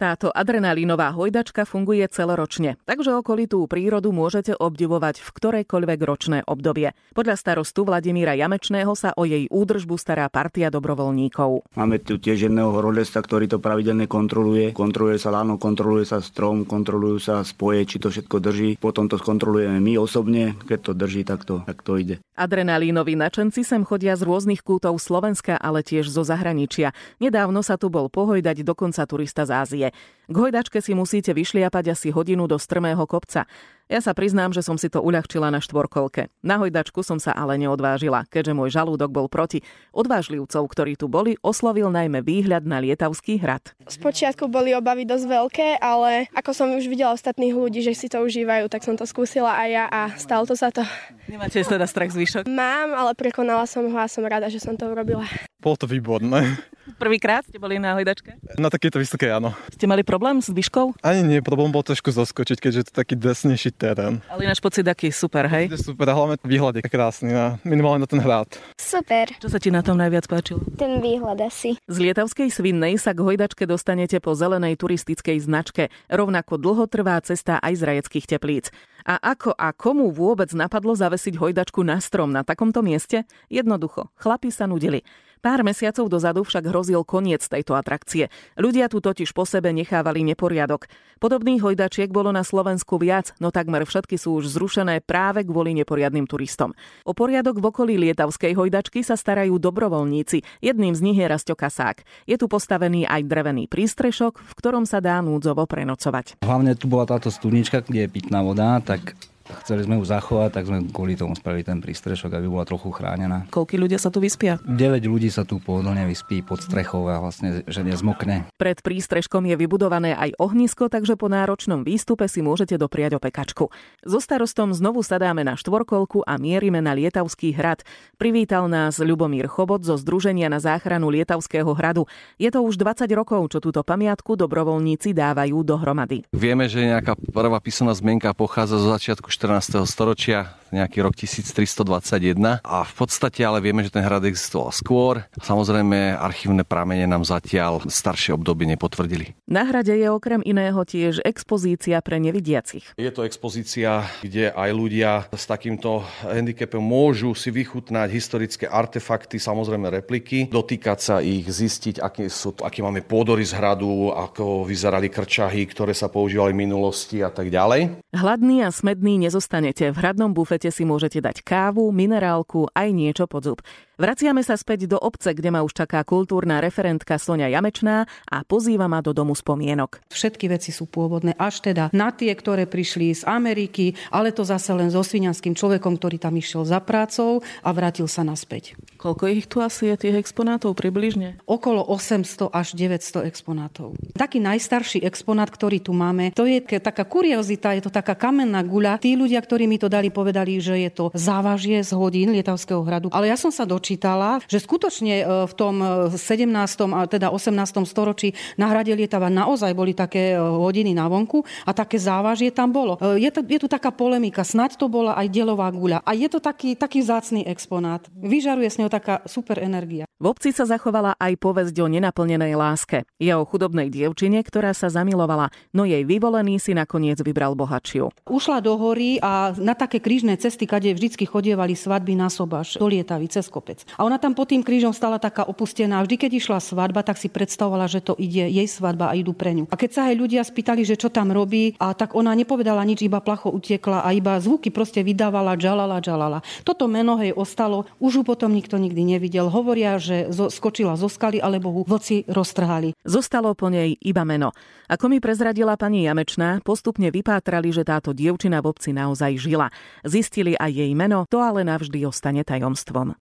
Táto adrenalínová hojdačka funguje celoročne, takže okolitú prírodu môžete obdivovať v ktorejkoľvek ročné obdobie. Podľa starostu Vladimíra Jamečného sa o jej údržbu stará partia dobrovoľníkov. Máme tu tiež jedného horolesta, ktorý to pravidelne kontroluje. Kontroluje sa láno, kontroluje sa strom, kontrolujú sa spoje, či to všetko drží. Potom to skontrolujeme my osobne, keď to drží, tak to, tak to ide. Adrenalínoví načenci sem chodia z rôznych kútov Slovenska, ale tiež zo zahraničia. Nedávno sa tu bol pohojdať dokonca turista z Ázie. K hojdačke si musíte vyšliapať asi hodinu do strmého kopca. Ja sa priznám, že som si to uľahčila na štvorkolke. Na hojdačku som sa ale neodvážila, keďže môj žalúdok bol proti. Odvážlivcov, ktorí tu boli, oslovil najmä výhľad na Lietavský hrad. Spočiatku boli obavy dosť veľké, ale ako som už videla ostatných ľudí, že si to užívajú, tak som to skúsila aj ja a stalo to sa to. Nemáte teda strach zvyšok? Mám, ale prekonala som ho a som rada, že som to urobila. Bolo to výborné. Prvýkrát ste boli na hojdačke? Na takéto vysoké áno. Ste mali problém s výškou? Ani nie, problém bol trošku zoskočiť, keďže je to taký desnejší terén. Ale náš pocit taký super, hej? Je super, a hlavne výhľad je krásny, na, minimálne na ten hrad. Super, Čo sa ti na tom najviac páčilo? ten výhľad asi. Z Lietavskej Svinnej sa k hojdačke dostanete po zelenej turistickej značke. Rovnako dlho trvá cesta aj z rajeckých teplíc. A ako a komu vôbec napadlo zavesiť hojdačku na strom na takomto mieste? Jednoducho, chlapi sa nudili. Pár mesiacov dozadu však hrozil koniec tejto atrakcie. Ľudia tu totiž po sebe nechávali neporiadok. Podobných hojdačiek bolo na Slovensku viac, no takmer všetky sú už zrušené práve kvôli neporiadnym turistom. O poriadok v okolí Lietavskej hojdačky sa starajú dobrovoľníci. Jedným z nich je Rasto Kasák. Je tu postavený aj drevený prístrešok, v ktorom sa dá núdzovo prenocovať. Hlavne tu bola táto studnička, kde je pitná voda, tak chceli sme ju zachovať, tak sme kvôli tomu spravili ten prístrešok, aby bola trochu chránená. Koľky ľudia sa tu vyspia? 9 ľudí sa tu pohodlne vyspí pod strechou a vlastne, že nezmokne. Pred prístrežkom je vybudované aj ohnisko, takže po náročnom výstupe si môžete dopriať opekačku. So starostom znovu sadáme na štvorkolku a mierime na Lietavský hrad. Privítal nás Ľubomír Chobot zo Združenia na záchranu Lietavského hradu. Je to už 20 rokov, čo túto pamiatku dobrovoľníci dávajú dohromady. Vieme, že nejaká prvá písomná zmienka pochádza zo začiatku 14. storočia, nejaký rok 1321 a v podstate ale vieme, že ten hrad existoval skôr. Samozrejme, archívne pramene nám zatiaľ staršie obdobie nepotvrdili. Na hrade je okrem iného tiež expozícia pre nevidiacich. Je to expozícia, kde aj ľudia s takýmto handicapom môžu si vychutnať historické artefakty, samozrejme repliky, dotýkať sa ich, zistiť, aké, sú, aké máme pôdory z hradu, ako vyzerali krčahy, ktoré sa používali v minulosti a tak ďalej. Hladný a smedný nezostanete. V hradnom bufete si môžete dať kávu, minerálku aj niečo pod zub. Vraciame sa späť do obce, kde ma už čaká kultúrna referentka Sonia Jamečná a pozýva ma do domu spomienok. Všetky veci sú pôvodné, až teda na tie, ktoré prišli z Ameriky, ale to zase len so svinianským človekom, ktorý tam išiel za prácou a vrátil sa naspäť. Koľko ich tu asi je tých exponátov približne? Okolo 800 až 900 exponátov. Taký najstarší exponát, ktorý tu máme, to je taká kuriozita, je to taká kamenná guľa. Tí ľudia, ktorí mi to dali, povedali, že je to závažie z hodín Lietavského hradu. Ale ja som sa dočítala, že skutočne e, v tom e, 17. a teda 18. storočí na hrade Lietava naozaj boli také e, hodiny na vonku a také závažie tam bolo. E, Je, to, je tu taká polemika, snaď to bola aj delová guľa. A je to taký, taký vzácný exponát. Vyžaruje s ňou taká super energia. V obci sa zachovala aj povesť o nenaplnenej láske. Je o chudobnej dievčine, ktorá sa zamilovala, no jej vyvolený si nakoniec vybral bohatšiu. Ušla do hory a na také krížne cesty, kade vždycky chodievali svadby na sobaš, do Lietavy, cez kopec. A ona tam pod tým krížom stala taká opustená. Vždy, keď išla svadba, tak si predstavovala, že to ide jej svadba a idú pre ňu. A keď sa aj ľudia spýtali, že čo tam robí, a tak ona nepovedala nič, iba placho utiekla a iba zvuky proste vydávala, džalala, džalala. Toto meno jej ostalo, už ju potom nikto nikdy nevidel. Hovoria, že zo, skočila zo skaly, alebo ju vlci roztrhali. Zostalo po nej iba meno. Ako mi prezradila pani Jamečná, postupne vypátrali, že táto dievčina v obci naozaj žila. Zistili aj jej meno, to ale navždy ostane tajomstvom.